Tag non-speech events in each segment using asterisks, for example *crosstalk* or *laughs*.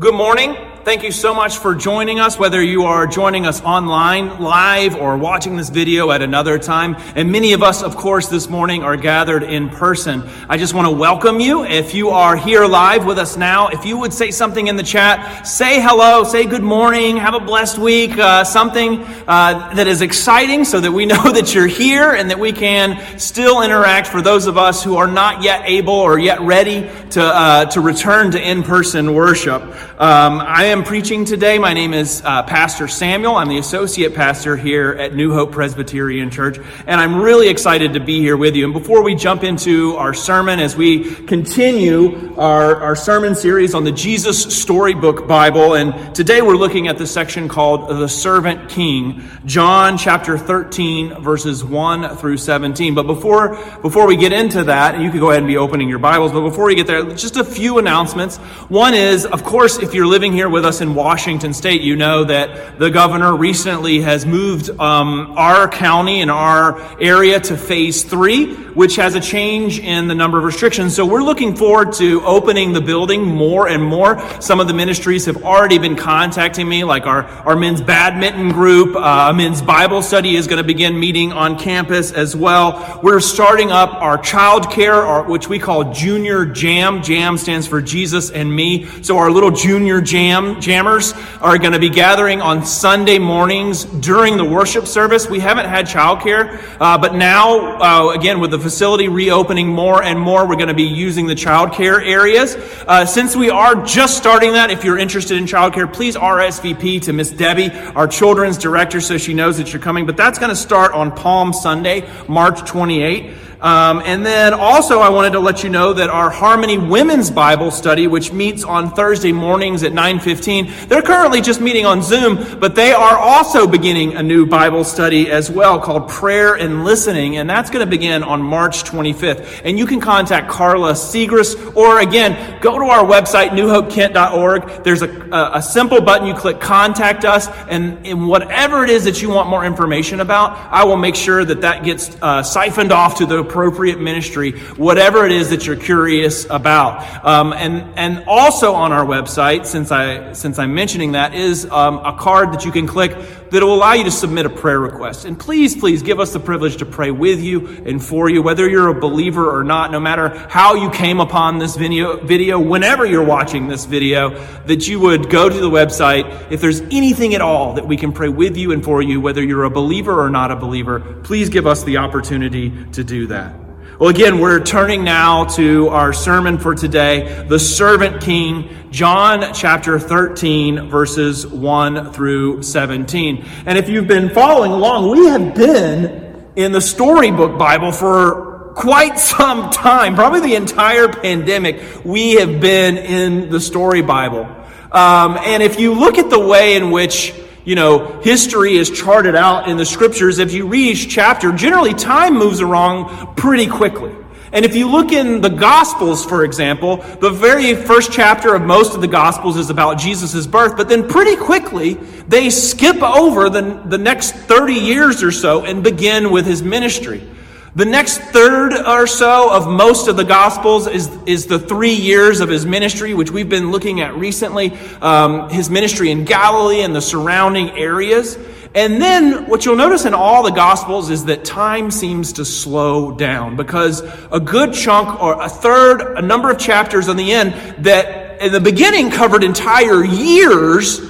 Good morning. Thank you so much for joining us, whether you are joining us online, live, or watching this video at another time. And many of us, of course, this morning are gathered in person. I just want to welcome you. If you are here live with us now, if you would say something in the chat, say hello, say good morning, have a blessed week, uh, something uh, that is exciting so that we *laughs* know that you're here and that we can still interact for those of us who are not yet able or yet ready to, uh, to return to in person worship. Um, I am preaching today. My name is uh, Pastor Samuel. I'm the associate pastor here at New Hope Presbyterian Church, and I'm really excited to be here with you. And before we jump into our sermon, as we continue our, our sermon series on the Jesus Storybook Bible, and today we're looking at the section called The Servant King, John chapter 13, verses 1 through 17. But before, before we get into that, and you could go ahead and be opening your Bibles, but before we get there, just a few announcements. One is, of course, if you're living here with us in Washington State, you know that the governor recently has moved um, our county and our area to phase three, which has a change in the number of restrictions. So we're looking forward to opening the building more and more. Some of the ministries have already been contacting me, like our, our men's badminton group, uh, men's Bible study is going to begin meeting on campus as well. We're starting up our child care, which we call Junior Jam. Jam stands for Jesus and me. So our little Junior Jam, jammers are going to be gathering on Sunday mornings during the worship service. We haven't had childcare, uh, but now, uh, again, with the facility reopening more and more, we're going to be using the childcare areas. Uh, since we are just starting that, if you're interested in childcare, please RSVP to Miss Debbie, our children's director, so she knows that you're coming. But that's going to start on Palm Sunday, March 28. Um, and then also, I wanted to let you know that our Harmony Women's Bible Study, which meets on Thursday mornings at 9:15, they're currently just meeting on Zoom, but they are also beginning a new Bible study as well called Prayer and Listening, and that's going to begin on March 25th. And you can contact Carla Segrist, or again, go to our website newhopekent.org. There's a, a, a simple button you click Contact Us, and, in whatever it is that you want more information about, I will make sure that that gets uh, siphoned off to the appropriate ministry, whatever it is that you're curious about. Um, and, and also on our website, since, I, since I'm mentioning that, is um, a card that you can click that will allow you to submit a prayer request. And please, please give us the privilege to pray with you and for you, whether you're a believer or not, no matter how you came upon this video, video whenever you're watching this video, that you would go to the website. If there's anything at all that we can pray with you and for you, whether you're a believer or not a believer, please give us the opportunity to do that. Well, again, we're turning now to our sermon for today, the servant king, John chapter 13, verses 1 through 17. And if you've been following along, we have been in the storybook Bible for quite some time, probably the entire pandemic. We have been in the story Bible. Um, and if you look at the way in which you know, history is charted out in the scriptures. If you read each chapter, generally time moves along pretty quickly. And if you look in the Gospels, for example, the very first chapter of most of the Gospels is about Jesus' birth, but then pretty quickly they skip over the, the next 30 years or so and begin with his ministry. The next third or so of most of the Gospels is, is the three years of his ministry, which we've been looking at recently, um, his ministry in Galilee and the surrounding areas. And then what you'll notice in all the Gospels is that time seems to slow down because a good chunk or a third, a number of chapters on the end that in the beginning covered entire years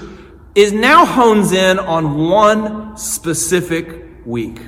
is now hones in on one specific week.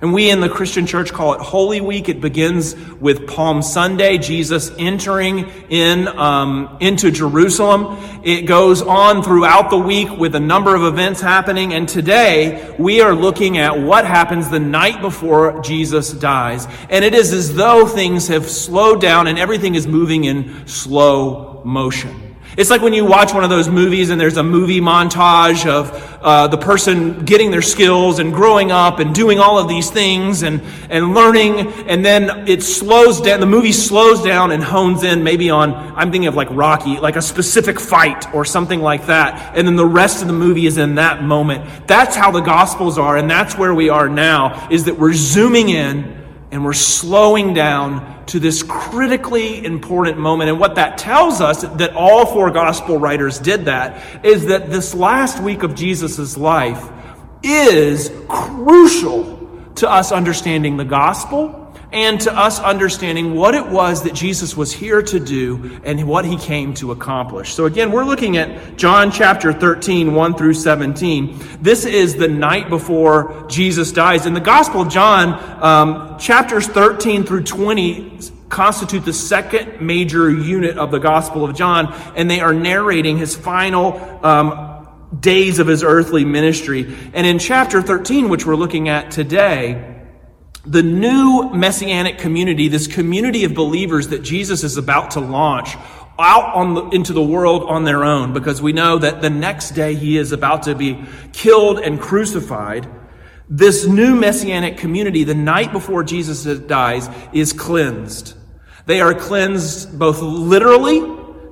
And we in the Christian church call it Holy Week. It begins with Palm Sunday, Jesus entering in um, into Jerusalem. It goes on throughout the week with a number of events happening. And today we are looking at what happens the night before Jesus dies. And it is as though things have slowed down and everything is moving in slow motion. It's like when you watch one of those movies and there's a movie montage of uh, the person getting their skills and growing up and doing all of these things and, and learning, and then it slows down, the movie slows down and hones in maybe on, I'm thinking of like Rocky, like a specific fight or something like that, and then the rest of the movie is in that moment. That's how the Gospels are, and that's where we are now, is that we're zooming in and we're slowing down to this critically important moment. And what that tells us, that all four gospel writers did that, is that this last week of Jesus' life is crucial to us understanding the gospel and to us understanding what it was that Jesus was here to do and what he came to accomplish. So again, we're looking at John chapter 13, 1 through 17. This is the night before Jesus dies. In the Gospel of John, um, chapters 13 through 20 constitute the second major unit of the Gospel of John, and they are narrating his final um, days of his earthly ministry. And in chapter 13, which we're looking at today, the new messianic community, this community of believers that Jesus is about to launch out on the, into the world on their own, because we know that the next day he is about to be killed and crucified. This new messianic community, the night before Jesus dies, is cleansed. They are cleansed both literally,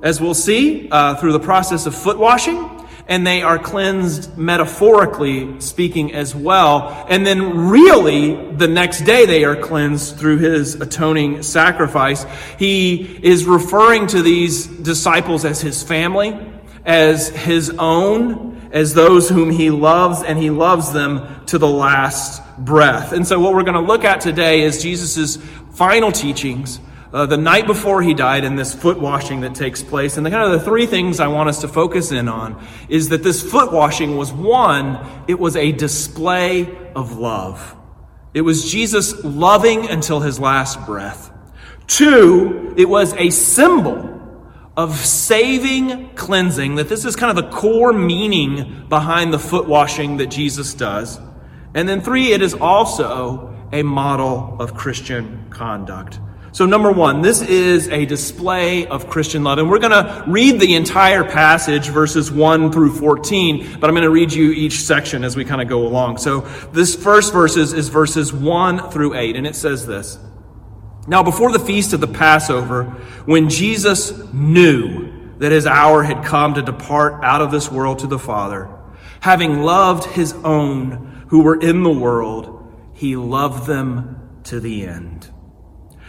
as we'll see, uh, through the process of foot washing, and they are cleansed metaphorically speaking as well. And then really the next day they are cleansed through his atoning sacrifice. He is referring to these disciples as his family, as his own, as those whom he loves, and he loves them to the last breath. And so what we're going to look at today is Jesus' final teachings uh, the night before he died and this foot washing that takes place. And the kind of the three things I want us to focus in on is that this foot washing was one, it was a display of love. It was Jesus loving until his last breath. Two, it was a symbol of saving cleansing, that this is kind of the core meaning behind the foot washing that Jesus does. And then three, it is also a model of Christian conduct. So, number one, this is a display of Christian love. And we're going to read the entire passage, verses 1 through 14, but I'm going to read you each section as we kind of go along. So, this first verses is verses 1 through 8, and it says this Now, before the feast of the Passover, when Jesus knew that his hour had come to depart out of this world to the Father, having loved his own who were in the world, he loved them to the end.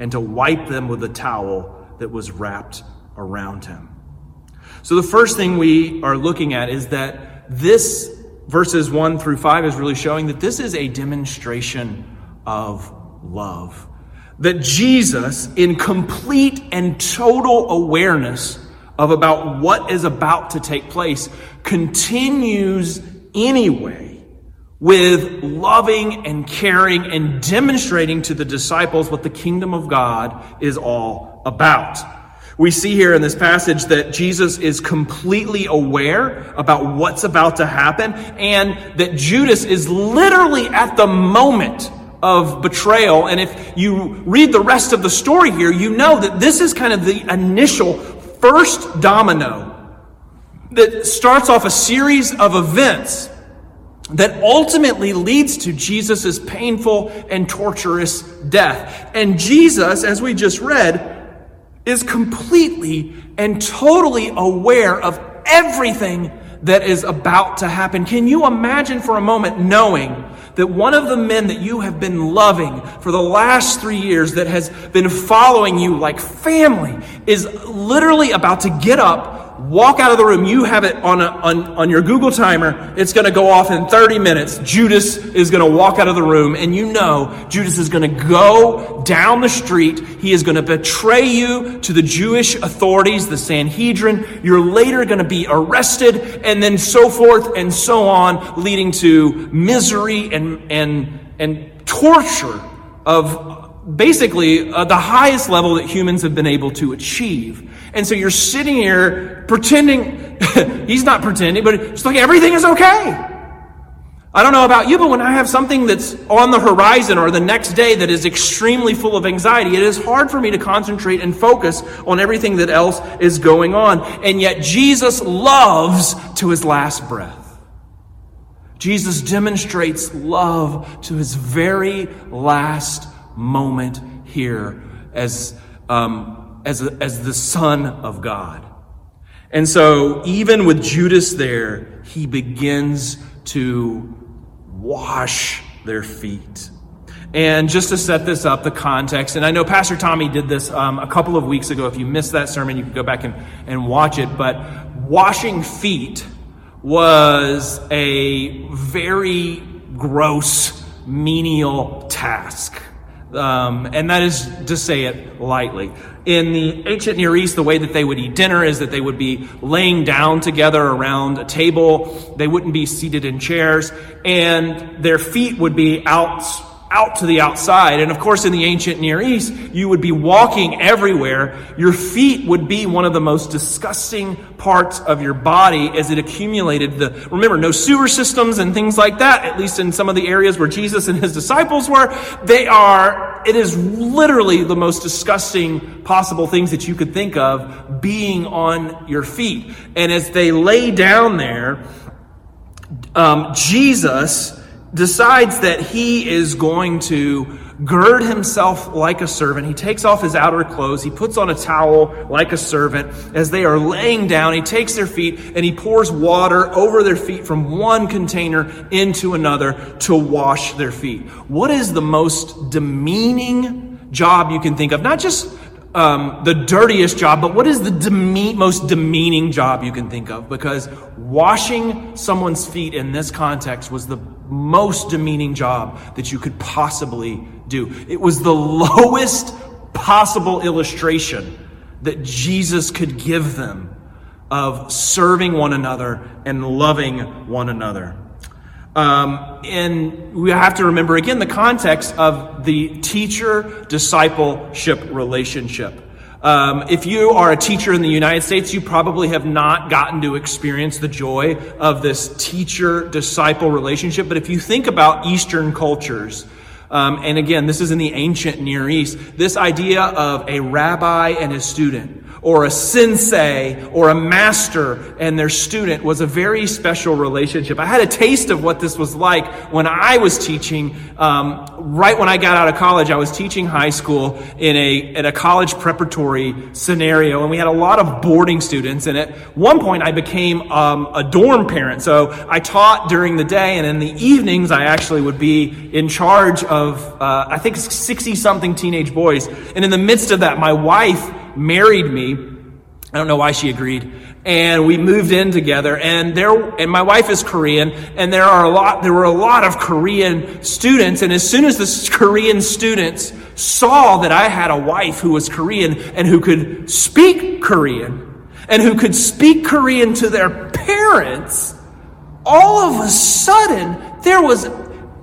and to wipe them with a towel that was wrapped around him. So the first thing we are looking at is that this verses 1 through 5 is really showing that this is a demonstration of love. That Jesus, in complete and total awareness of about what is about to take place, continues anyway with loving and caring and demonstrating to the disciples what the kingdom of God is all about. We see here in this passage that Jesus is completely aware about what's about to happen and that Judas is literally at the moment of betrayal. And if you read the rest of the story here, you know that this is kind of the initial first domino that starts off a series of events that ultimately leads to Jesus' painful and torturous death. And Jesus, as we just read, is completely and totally aware of everything that is about to happen. Can you imagine for a moment knowing that one of the men that you have been loving for the last three years, that has been following you like family, is literally about to get up walk out of the room. You have it on, a, on, on your Google timer. It's going to go off in 30 minutes. Judas is going to walk out of the room, and you know Judas is going to go down the street. He is going to betray you to the Jewish authorities, the Sanhedrin. You're later going to be arrested, and then so forth and so on, leading to misery and, and, and torture of basically uh, the highest level that humans have been able to achieve. And so you're sitting here pretending, *laughs* he's not pretending, but it's like everything is okay. I don't know about you, but when I have something that's on the horizon or the next day that is extremely full of anxiety, it is hard for me to concentrate and focus on everything that else is going on. And yet Jesus loves to his last breath. Jesus demonstrates love to his very last moment here as, um, as, a, as the Son of God. And so, even with Judas there, he begins to wash their feet. And just to set this up, the context, and I know Pastor Tommy did this um, a couple of weeks ago. If you missed that sermon, you can go back and, and watch it. But washing feet was a very gross, menial task. Um, and that is to say it lightly. In the ancient Near East, the way that they would eat dinner is that they would be laying down together around a table. They wouldn't be seated in chairs, and their feet would be out out to the outside. And of course, in the ancient Near East, you would be walking everywhere. Your feet would be one of the most disgusting parts of your body as it accumulated the, remember, no sewer systems and things like that, at least in some of the areas where Jesus and his disciples were. They are, it is literally the most disgusting possible things that you could think of being on your feet. And as they lay down there, um, Jesus, decides that he is going to gird himself like a servant. He takes off his outer clothes. He puts on a towel like a servant. As they are laying down, he takes their feet and he pours water over their feet from one container into another to wash their feet. What is the most demeaning job you can think of? Not just um, the dirtiest job, but what is the deme- most demeaning job you can think of? Because washing someone's feet in this context was the most demeaning job that you could possibly do. It was the *laughs* lowest possible illustration that Jesus could give them of serving one another and loving one another. Um, and we have to remember again the context of the teacher discipleship relationship. Um, if you are a teacher in the United States, you probably have not gotten to experience the joy of this teacher disciple relationship. But if you think about Eastern cultures, um, and again, this is in the ancient Near East, this idea of a rabbi and his student or a sensei or a master and their student was a very special relationship. I had a taste of what this was like when I was teaching. Um, right when I got out of college, I was teaching high school in a in a college preparatory scenario, and we had a lot of boarding students. And at one point, I became um, a dorm parent, so I taught during the day, and in the evenings, I actually would be in charge of uh, I think sixty something teenage boys. And in the midst of that, my wife married me. I don't know why she agreed. And we moved in together and there, and my wife is Korean and there are a lot, there were a lot of Korean students. And as soon as the Korean students saw that I had a wife who was Korean and who could speak Korean and who could speak Korean to their parents, all of a sudden there was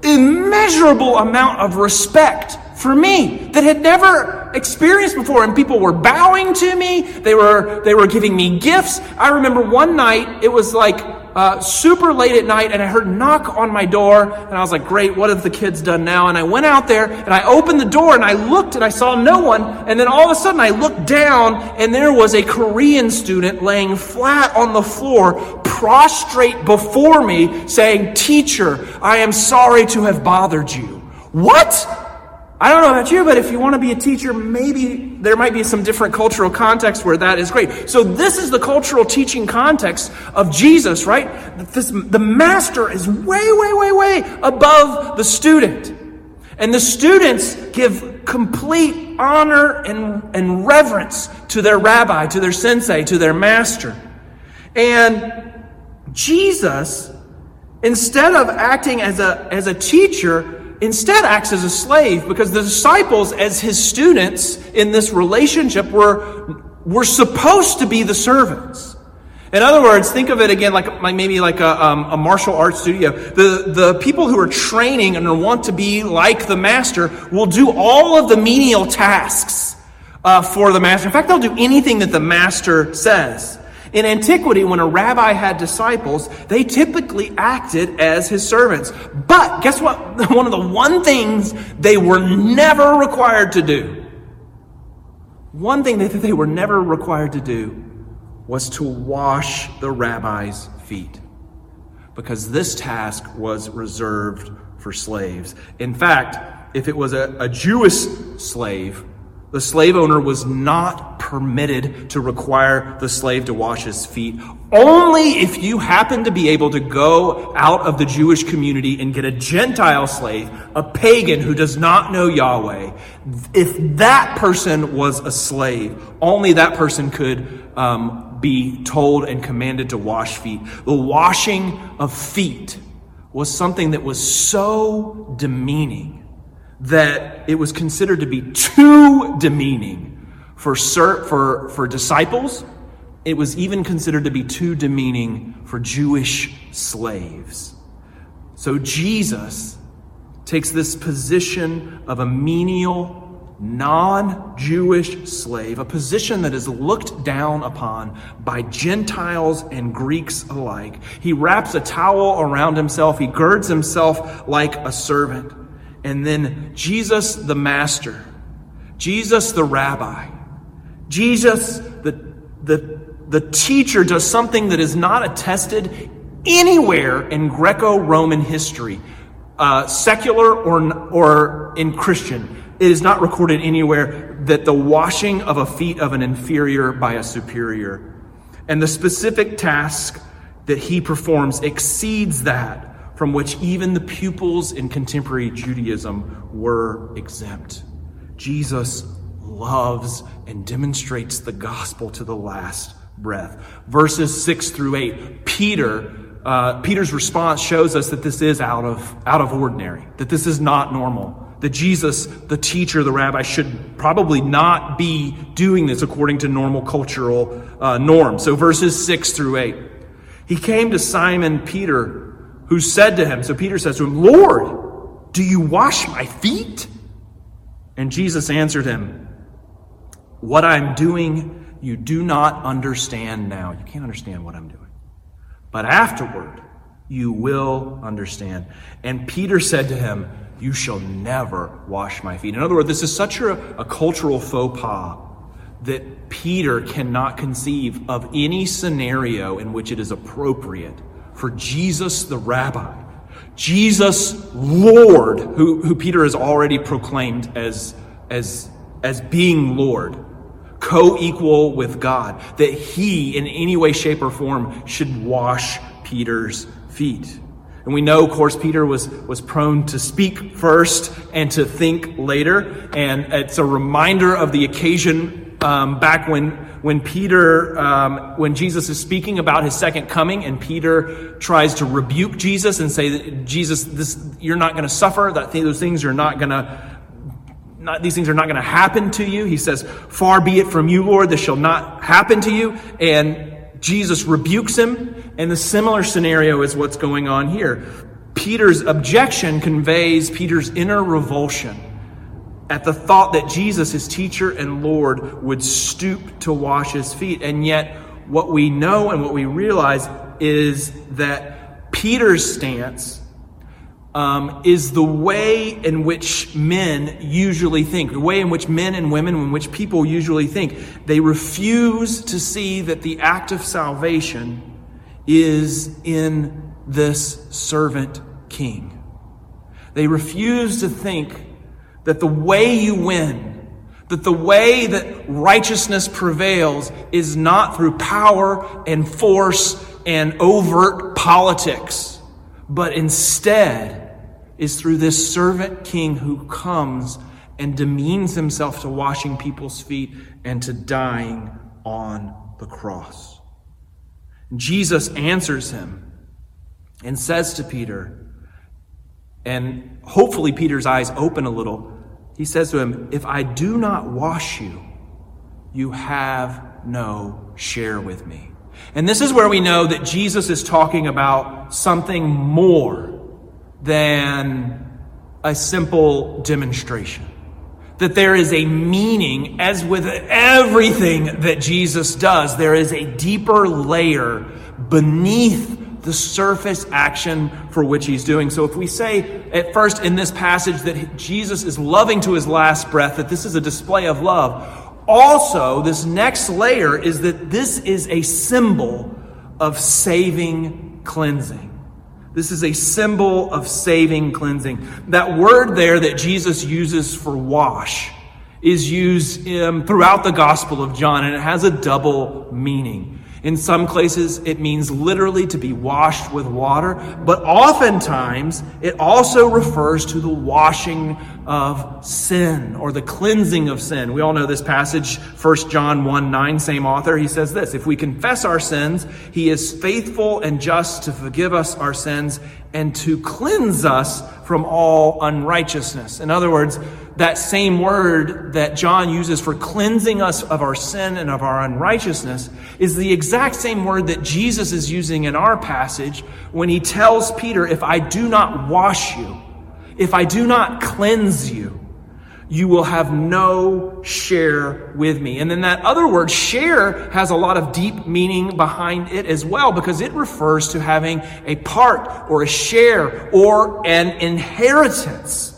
immeasurable amount of respect for me that had never experienced before. And people were bowing to me. They were they were giving me gifts. I remember one night it was like uh, super late at night and i heard knock on my door and i was like great what have the kids done now? And i went out there and i opened the door and i looked and i saw no one. And then all of a sudden i looked down and there was a korean student laying flat on the floor prostrate before me saying teacher i am sorry to have bothered you. What I don't know about you, but if you want to be a teacher, maybe there might be some different cultural context where that is great. So this is the cultural teaching context of Jesus, right? This, the master is way, way, way, way above the student. And the students give complete honor and, and reverence to their rabbi, to their sensei, to their master. And Jesus, instead of acting as a, as a teacher, instead acts as a slave because the disciples, as his students in this relationship, were, were supposed to be the servants. In other words, think of it again like, maybe like a, um, a, martial arts studio. The, the people who are training and want to be like the master will do all of the menial tasks uh, for the master. In fact, they'll do anything that the master says. In antiquity, when a rabbi had disciples, they typically acted as his servants. But guess what? *laughs* One of the one things they were never required to do, one thing that they were never required to do was to wash the rabbi's feet. Because this task was reserved for slaves. In fact, if it was a, a Jewish slave, the slave owner was not permitted to require the slave to wash his feet. Only if you happen to be able to go out of the Jewish community and get a Gentile slave, a pagan who does not know Yahweh, if that person was a slave, only that person could um, be told and commanded to wash feet. The washing of feet was something that was so demeaning that it was considered to be too demeaning for, for, for disciples. It was even considered to be too demeaning for Jewish slaves. So Jesus takes this position of a menial, non Jewish slave, a position that is looked down upon by Gentiles and Greeks alike. He wraps a towel around himself, he girds himself like a servant. And then Jesus the Master, Jesus the Rabbi, Jesus the, the, the teacher does something that is not attested anywhere in Greco Roman history, uh, secular or, or in Christian. It is not recorded anywhere that the washing of a feet of an inferior by a superior. And the specific task that he performs exceeds that from which even the pupils in contemporary Judaism were exempt. Jesus loves and demonstrates the gospel to the last breath. Verses 6 through 8, Peter, uh, Peter's response shows us that this is out of, out of ordinary, that this is not normal. That Jesus, the teacher, the rabbi, should probably not be doing this according to normal cultural uh, norms. So, verses 6 through 8. He came to Simon Peter who said to him, so Peter says to him, Lord, do you wash my feet? And Jesus answered him, What I'm doing, you do not understand now. You can't understand what I'm doing. But afterward, you will understand. And Peter said to him, You shall never wash my feet. In other words, this is such a, a cultural faux pas that Peter cannot conceive of any scenario in which it is appropriate for Jesus the rabbi, Jesus Lord, who, who Peter has already proclaimed as, as, as being Lord, co equal with God, that he, in any way, shape, or form, should wash Peter's feet. And we know, of course, Peter was, was prone to speak first and to think later. And it's a reminder of the occasion um, back when when Peter, um, when Jesus is speaking about his second coming, and Peter tries to rebuke Jesus and say, Jesus, this, you're not going to suffer. That those things are not going to, not, these things are not going to happen to you. He says, "Far be it from you, Lord. This shall not happen to you." And Jesus rebukes him, and the similar scenario is what's going on here. Peter's objection conveys Peter's inner revulsion at the thought that Jesus, his teacher and Lord, would stoop to wash his feet. And yet, what we know and what we realize is that Peter's stance um, is the way in which men usually think, the way in which men and women, in which people usually think. They refuse to see that the act of salvation is in this servant king. They refuse to think that the way you win, that the way that righteousness prevails is not through power and force and overt politics, but instead is through this servant king who comes and demeans himself to washing people's feet and to dying on the cross. Jesus answers him and says to Peter, and hopefully Peter's eyes open a little he says to him, If I do not wash you, you have no share with me. And this is where we know that Jesus is talking about something more than a simple demonstration. that there is a meaning, as with everything that Jesus does, there is a deeper layer beneath the surface action for which he's doing. So if we say at first in this passage that Jesus is loving to his last breath, that this is a display of love, also this next layer is that this is a symbol of saving cleansing. This is a symbol of saving cleansing. That word there that Jesus uses for wash is used um, throughout the Gospel of John, and it has a double meaning. In some places, it means literally to be washed with water, but oftentimes it also refers to the washing of sin or the cleansing of sin. We all know this passage, 1 John 1 9, same author. He says this If we confess our sins, he is faithful and just to forgive us our sins and to cleanse us from all unrighteousness. In other words, that same word that John uses for cleansing us of our sin and of our unrighteousness is the exact same word that Jesus is using in our passage when he tells Peter, If I do not wash you, if I do not cleanse you, you will have no share with me. And then that other word, share, has a lot of deep meaning behind it as well because it refers to having a part or a share or an inheritance.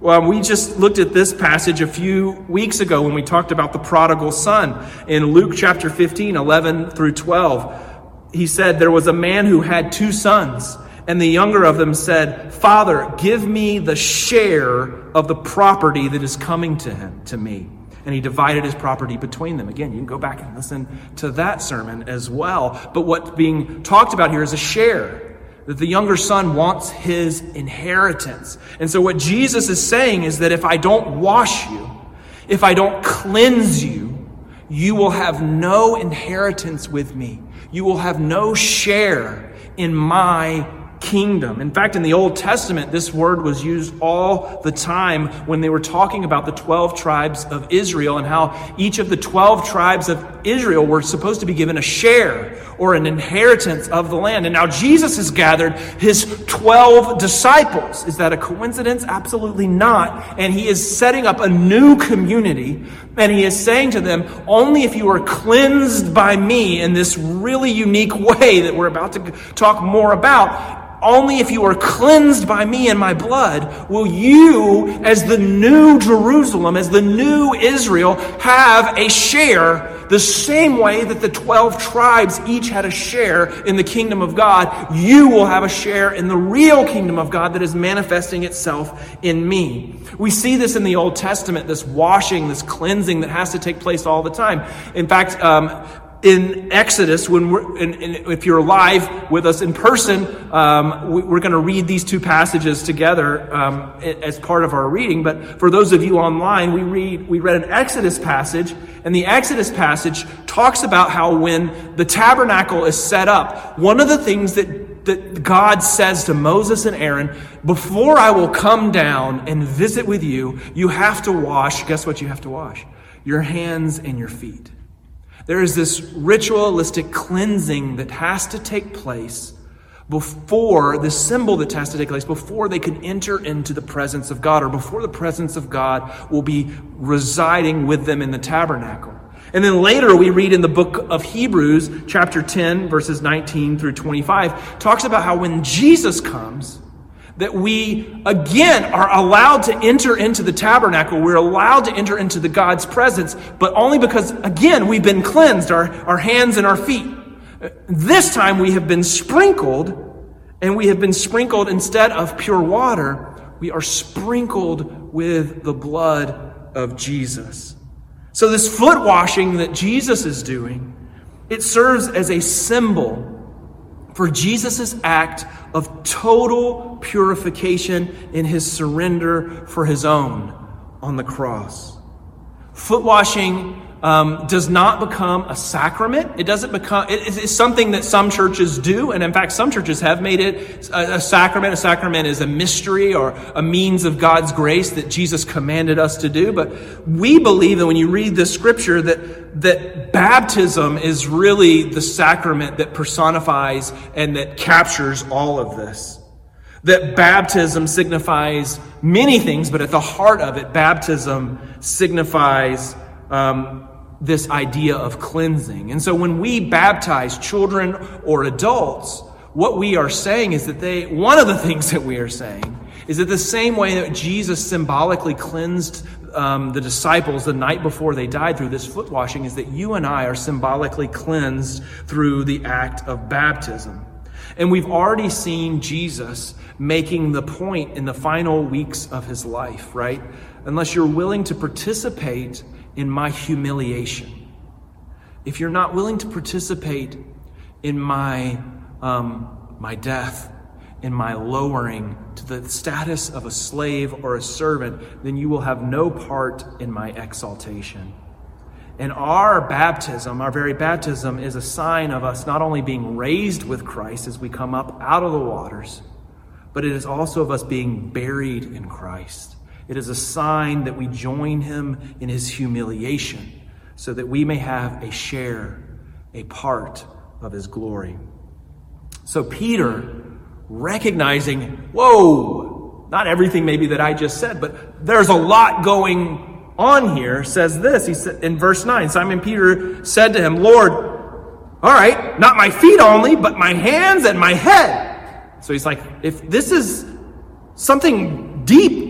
Well, we just looked at this passage a few weeks ago when we talked about the prodigal son in Luke chapter 15, 11 through 12. He said, There was a man who had two sons, and the younger of them said, Father, give me the share of the property that is coming to him, to me. And he divided his property between them. Again, you can go back and listen to that sermon as well. But what's being talked about here is a share that the younger son wants his inheritance. And so, what Jesus is saying is that if I don't wash you, if I don't cleanse you, you will have no inheritance with me. You will have no share in my kingdom. In fact, in the Old Testament, this word was used all the time when they were talking about the 12 tribes of Israel and how each of the 12 tribes of Israel were supposed to be given a share or an inheritance of the land. And now Jesus has gathered his 12 disciples. Is that a coincidence? Absolutely not. And he is setting up a new community and he is saying to them, only if you are cleansed by me in this really unique way that we're about to talk more about, only if you are cleansed by me and my blood will you, as the new Jerusalem, as the new Israel, have a share the same way that the 12 tribes each had a share in the kingdom of God. You will have a share in the real kingdom of God that is manifesting itself in me. We see this in the Old Testament, this washing, this cleansing that has to take place all the time. In fact, um, in Exodus, when we're, in, in, if you're alive with us in person, um, we, are going to read these two passages together um, as part of our reading. But for those of you online, we read we read an Exodus passage, and the Exodus passage talks about how when the tabernacle is set up, one of the things that that God says to Moses and Aaron, before I will come down and visit with you, you have to wash. Guess what? You have to wash your hands and your feet. There is this ritualistic cleansing that has to take place before the symbol that has to take place before they can enter into the presence of God or before the presence of God will be residing with them in the tabernacle. And then later we read in the book of Hebrews, chapter 10, verses 19 through 25, talks about how when Jesus comes, that we again are allowed to enter into the tabernacle. We're allowed to enter into the God's presence, but only because, again, we've been cleansed, our, our hands and our feet. This time we have been sprinkled, and we have been sprinkled instead of pure water, we are sprinkled with the blood of Jesus. So this foot washing that Jesus is doing, it serves as a symbol for Jesus' act of total purification in his surrender for his own on the cross. Foot washing um, does not become a sacrament. It doesn't become, it is something that some churches do. And in fact, some churches have made it a, a, sacrament. A sacrament is a mystery or a means of God's grace that Jesus commanded us to do. But we believe that when you read the scripture that, that baptism is really the sacrament that personifies and that captures all of this. That baptism signifies many things, but at the heart of it, baptism signifies um, this idea of cleansing. And so when we baptize children or adults, what we are saying is that they, one of the things that we are saying is that the same way that Jesus symbolically cleansed um, the disciples the night before they died through this foot washing, is that you and I are symbolically cleansed through the act of baptism. And we've already seen Jesus making the point in the final weeks of his life, right? Unless you're willing to participate in my humiliation, if you're not willing to participate in my, um, my death, in my lowering to the status of a slave or a servant, then you will have no part in my exaltation. And our baptism, our very baptism, is a sign of us not only being raised with Christ as we come up out of the waters, but it is also of us being buried in Christ. It is a sign that we join him in his humiliation so that we may have a share, a part of his glory. So Peter, recognizing, whoa, not everything maybe that I just said, but there's a lot going on here, says this. He said in verse 9, Simon Peter said to him, Lord, all right, not my feet only, but my hands and my head. So he's like, if this is something deep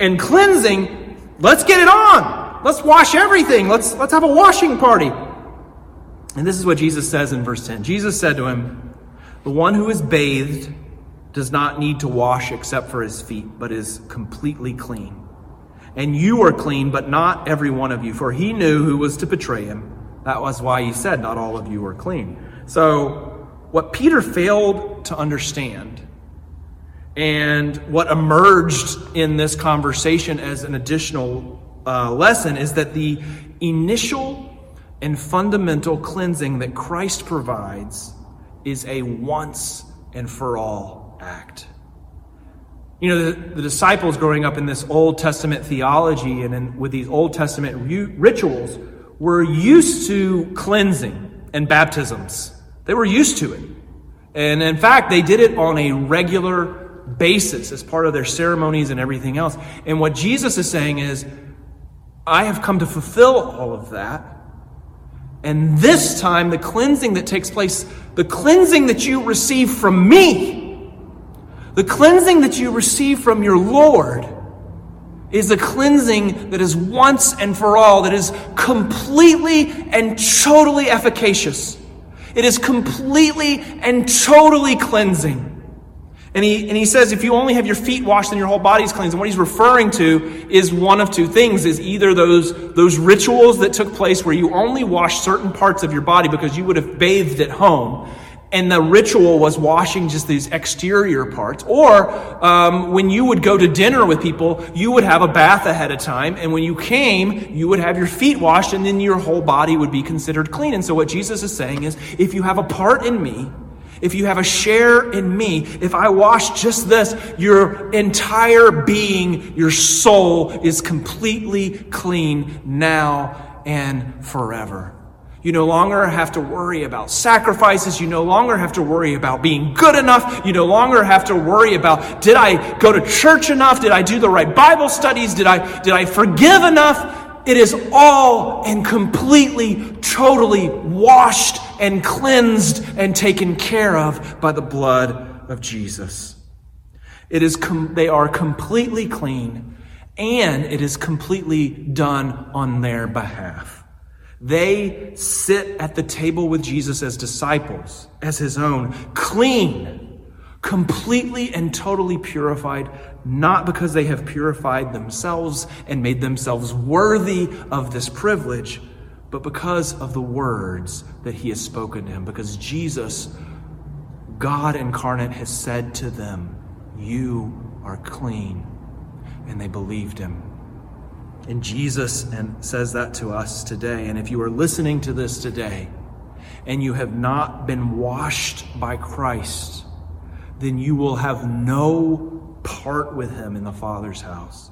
and cleansing, let's get it on. Let's wash everything. Let's, let's have a washing party. And this is what Jesus says in verse 10. Jesus said to him, The one who is bathed does not need to wash except for his feet, but is completely clean. And you are clean, but not every one of you, for he knew who was to betray him. That was why he said, Not all of you are clean. So, what Peter failed to understand and what emerged in this conversation as an additional uh, lesson is that the initial and fundamental cleansing that Christ provides is a once and for all act. You know, the, the, disciples growing up in this Old Testament theology and in, with these Old Testament rituals were used to cleansing and baptisms. They were used to it. And in fact, they did it on a regular basis as part of their ceremonies and everything else. And what Jesus is saying is, I have come to fulfill all of that. And this time, the cleansing that takes place, the cleansing that you receive from me, the cleansing that you receive from your Lord, is a cleansing that is once and for all, that is completely and totally efficacious. It is completely and totally cleansing. And he, and he says, if you only have your feet washed, then your whole body's cleansed. And what he's referring to is one of two things, is either those, those rituals that took place where you only wash certain parts of your body because you would have bathed at home, and the ritual was washing just these exterior parts. Or um, when you would go to dinner with people, you would have a bath ahead of time, and when you came, you would have your feet washed, and then your whole body would be considered clean. And so what Jesus is saying is, if you have a part in me, if you have a share in me, if I wash just this, your entire being, your soul is completely clean now and forever. You no longer have to worry about sacrifices. You no longer have to worry about being good enough. You no longer have to worry about, did I go to church enough? Did I do the right Bible studies? Did I, did I forgive enough? It is all and completely, totally washed and cleansed and taken care of by the blood of Jesus. It is com- they are completely clean and it is completely done on their behalf. They sit at the table with Jesus as disciples, as his own, clean completely and totally purified, not because they have purified themselves and made themselves worthy of this privilege, but because of the words that he has spoken to him. Because Jesus, God incarnate, has said to them, You are clean. And they believed him. And Jesus and says that to us today. And if you are listening to this today and you have not been washed by Christ, then you will have no part with him in the Father's house.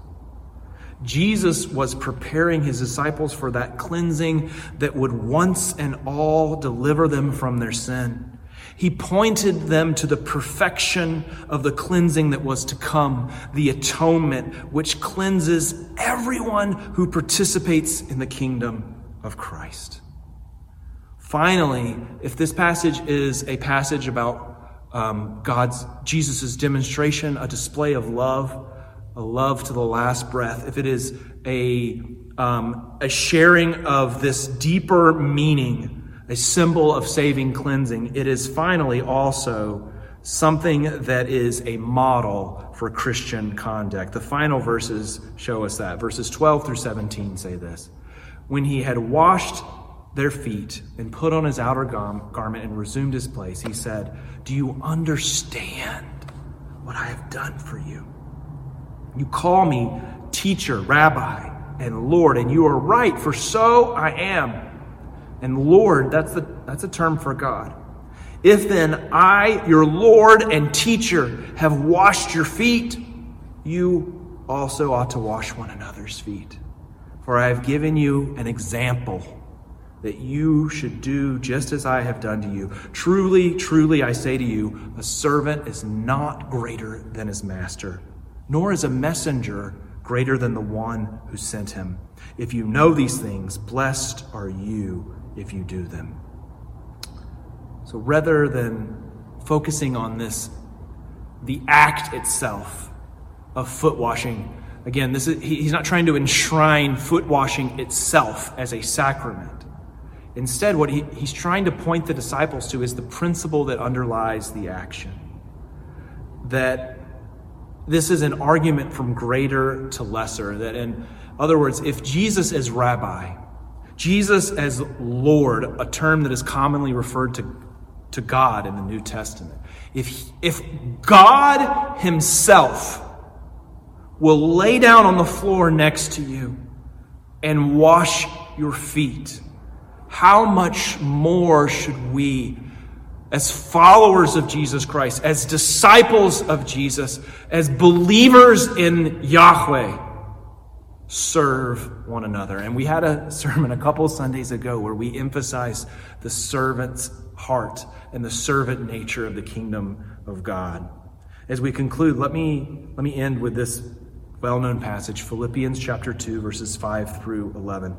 Jesus was preparing his disciples for that cleansing that would once and all deliver them from their sin. He pointed them to the perfection of the cleansing that was to come, the atonement which cleanses everyone who participates in the kingdom of Christ. Finally, if this passage is a passage about um, God's, Jesus' demonstration, a display of love, a love to the last breath, if it is a, um, a sharing of this deeper meaning, a symbol of saving cleansing, it is finally also something that is a model for Christian conduct. The final verses show us that. Verses 12 through 17 say this When he had washed their feet and put on his outer garment and resumed his place, he said, Do you understand what I have done for you? You call me teacher, rabbi, and Lord, and you are right, for so I am. And Lord, that's, the, that's a term for God. If then I, your Lord and teacher, have washed your feet, you also ought to wash one another's feet. For I have given you an example that you should do just as I have done to you. Truly, truly, I say to you, a servant is not greater than his master, nor is a messenger greater than the one who sent him. If you know these things, blessed are you if you do them. So rather than focusing on this, the act itself of foot washing, again, this is, he's not trying to enshrine foot washing itself as a sacrament. Instead, what he, he's trying to point the disciples to is the principle that underlies the action. That this is an argument from greater to lesser. That, in other words, if Jesus as rabbi, Jesus as Lord, a term that is commonly referred to, to God in the New Testament, if, if God Himself will lay down on the floor next to you and wash your feet, how much more should we, as followers of Jesus Christ, as disciples of Jesus, as believers in Yahweh, serve one another? And we had a *laughs* sermon a couple Sundays ago where we emphasized the servant's heart and the servant nature of the kingdom of God. As we conclude, let me, let me end with this well known passage, Philippians chapter 2, verses 5 through 11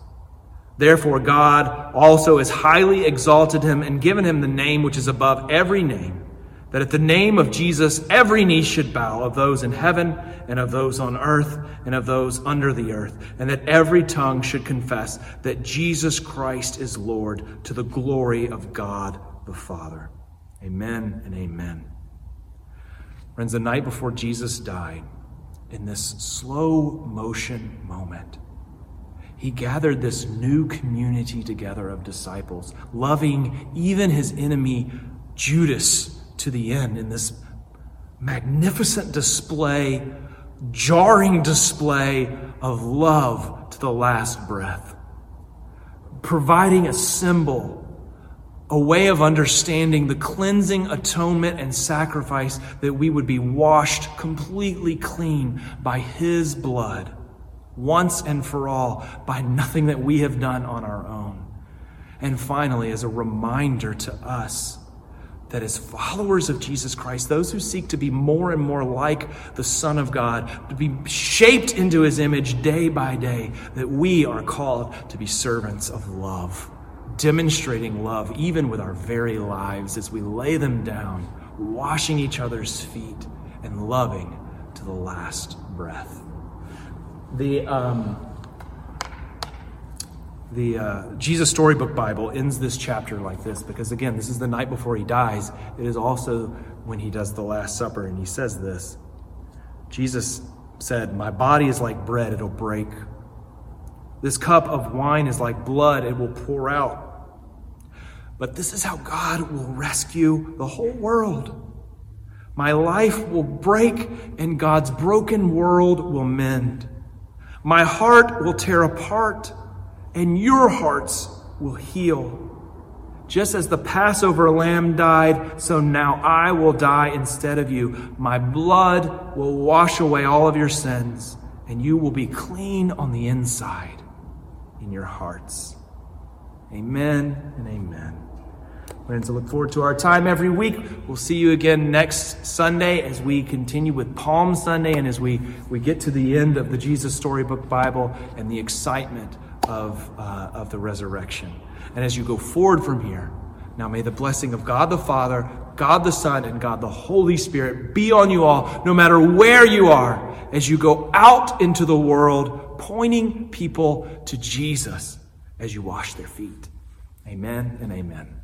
Therefore, God also has highly exalted him and given him the name which is above every name, that at the name of Jesus every knee should bow of those in heaven and of those on earth and of those under the earth, and that every tongue should confess that Jesus Christ is Lord to the glory of God the Father. Amen and amen. Friends, the night before Jesus died, in this slow motion moment, he gathered this new community together of disciples, loving even his enemy Judas to the end in this magnificent display, jarring display of love to the last breath, providing a symbol, a way of understanding the cleansing atonement and sacrifice that we would be washed completely clean by his blood once and for all by nothing that we have done on our own. And finally, as a reminder to us that as followers of Jesus Christ, those who seek to be more and more like the Son of God, to be shaped into his image day by day, that we are called to be servants of love, demonstrating love even with our very lives as we lay them down, washing each other's feet, and loving to the last breath. The, um, the uh, Jesus Storybook Bible ends this chapter like this because, again, this is the night before he dies. It is also when he does the Last Supper, and he says this Jesus said, My body is like bread, it'll break. This cup of wine is like blood, it will pour out. But this is how God will rescue the whole world. My life will break, and God's broken world will mend. My heart will tear apart, and your hearts will heal. Just as the Passover lamb died, so now I will die instead of you. My blood will wash away all of your sins, and you will be clean on the inside in your hearts. Amen and amen. Friends, I look forward to our time every week. We'll see you again next Sunday as we continue with Palm Sunday and as we, we get to the end of the Jesus Storybook Bible and the excitement of, uh, of the resurrection. And as you go forward from here, now may the blessing of God the Father, God the Son, and God the Holy Spirit be on you all, no matter where you are, as you go out into the world, pointing people to Jesus as you wash their feet. Amen and amen.